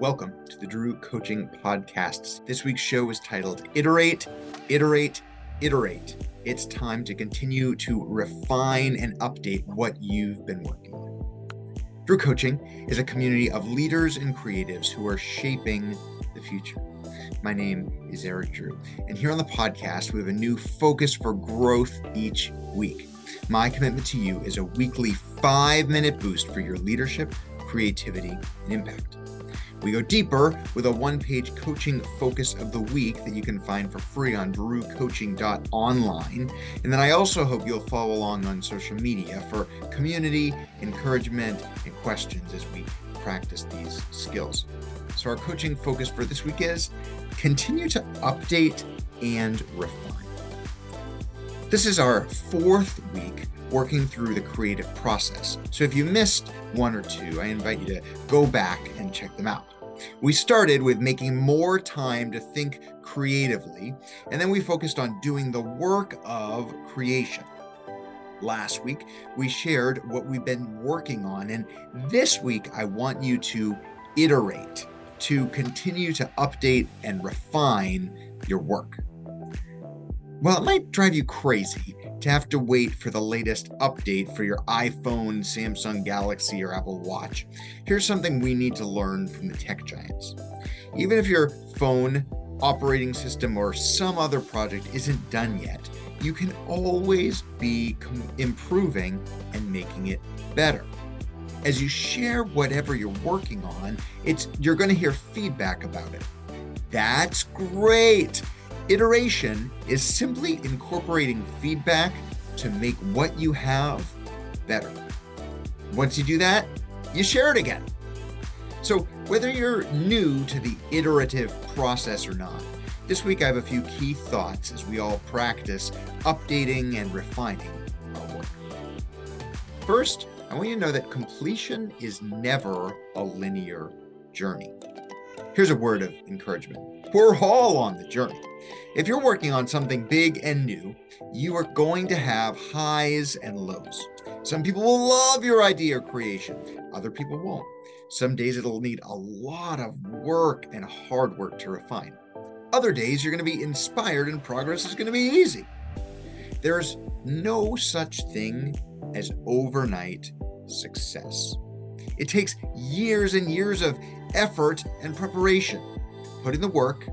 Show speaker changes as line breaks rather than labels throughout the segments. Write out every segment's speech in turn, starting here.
Welcome to the Drew Coaching Podcasts. This week's show is titled Iterate, Iterate, Iterate. It's time to continue to refine and update what you've been working on. Drew Coaching is a community of leaders and creatives who are shaping the future. My name is Eric Drew, and here on the podcast, we have a new focus for growth each week. My commitment to you is a weekly five minute boost for your leadership, creativity, and impact. We go deeper with a one page coaching focus of the week that you can find for free on drewcoaching.online. And then I also hope you'll follow along on social media for community, encouragement, and questions as we practice these skills. So, our coaching focus for this week is continue to update and refine. This is our fourth week working through the creative process. So if you missed one or two, I invite you to go back and check them out. We started with making more time to think creatively, and then we focused on doing the work of creation. Last week, we shared what we've been working on, and this week, I want you to iterate, to continue to update and refine your work. Well, it might drive you crazy to have to wait for the latest update for your iPhone, Samsung Galaxy, or Apple Watch. Here's something we need to learn from the tech giants. Even if your phone, operating system, or some other project isn't done yet, you can always be improving and making it better. As you share whatever you're working on, it's you're going to hear feedback about it. That's great. Iteration is simply incorporating feedback to make what you have better. Once you do that, you share it again. So, whether you're new to the iterative process or not, this week I have a few key thoughts as we all practice updating and refining our work. First, I want you to know that completion is never a linear journey. Here's a word of encouragement. We're all on the journey. If you're working on something big and new, you are going to have highs and lows. Some people will love your idea or creation, other people won't. Some days it'll need a lot of work and hard work to refine. Other days you're going to be inspired and progress is going to be easy. There's no such thing as overnight success. It takes years and years of effort and preparation. Put in the work,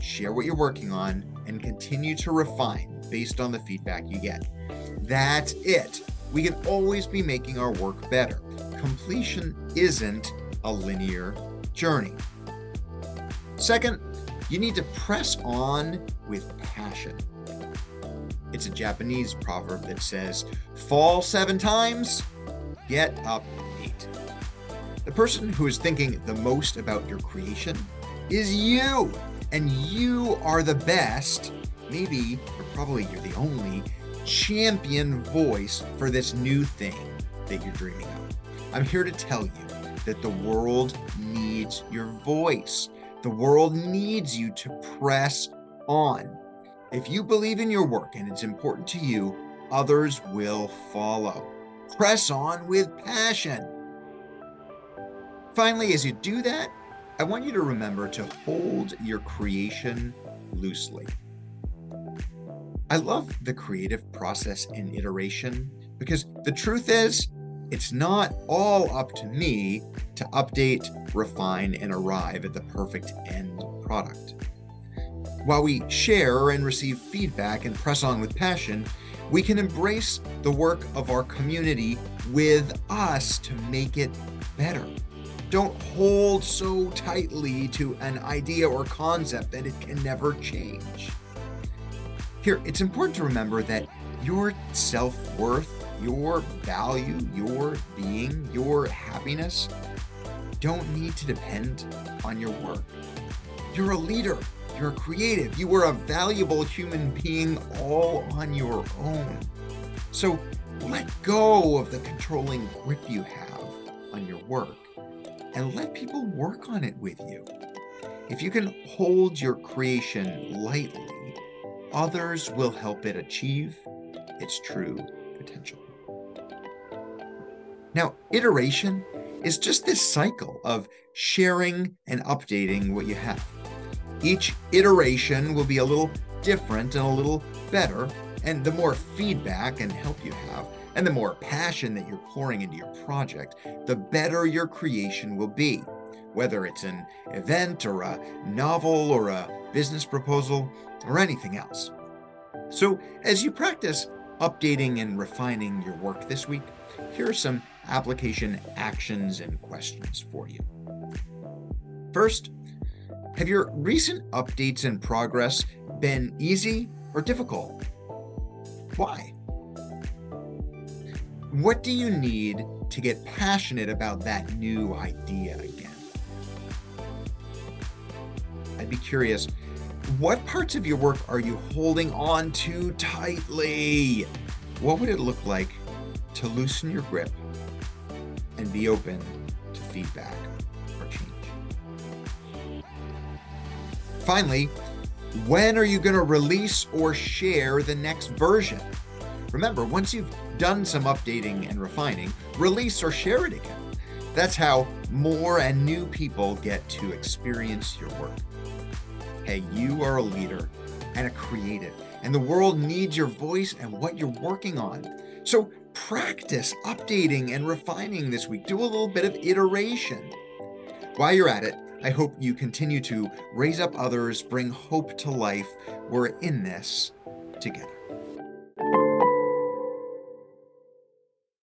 share what you're working on, and continue to refine based on the feedback you get. That's it. We can always be making our work better. Completion isn't a linear journey. Second, you need to press on with passion. It's a Japanese proverb that says, Fall seven times, get up. The person who is thinking the most about your creation is you and you are the best, maybe, or probably you're the only champion voice for this new thing that you're dreaming of. I'm here to tell you that the world needs your voice. The world needs you to press on. If you believe in your work and it's important to you, others will follow. Press on with passion. Finally, as you do that, I want you to remember to hold your creation loosely. I love the creative process and iteration because the truth is, it's not all up to me to update, refine, and arrive at the perfect end product. While we share and receive feedback and press on with passion, we can embrace the work of our community with us to make it better. Don't hold so tightly to an idea or concept that it can never change. Here, it's important to remember that your self worth, your value, your being, your happiness don't need to depend on your work. You're a leader, you're creative, you are a valuable human being all on your own. So let go of the controlling grip you have on your work and let people work on it with you. If you can hold your creation lightly, others will help it achieve its true potential. Now, iteration is just this cycle of sharing and updating what you have. Each iteration will be a little different and a little better, and the more feedback and help you have, and the more passion that you're pouring into your project, the better your creation will be. Whether it's an event or a novel or a business proposal or anything else. So, as you practice updating and refining your work this week, here are some application actions and questions for you. First, have your recent updates and progress been easy or difficult? Why? What do you need to get passionate about that new idea again? I'd be curious what parts of your work are you holding on to tightly? What would it look like to loosen your grip and be open to feedback or change? Finally, when are you going to release or share the next version? Remember, once you've done some updating and refining, release or share it again. That's how more and new people get to experience your work. Hey, you are a leader and a creative, and the world needs your voice and what you're working on. So practice updating and refining this week. Do a little bit of iteration. While you're at it, I hope you continue to raise up others, bring hope to life. We're in this together.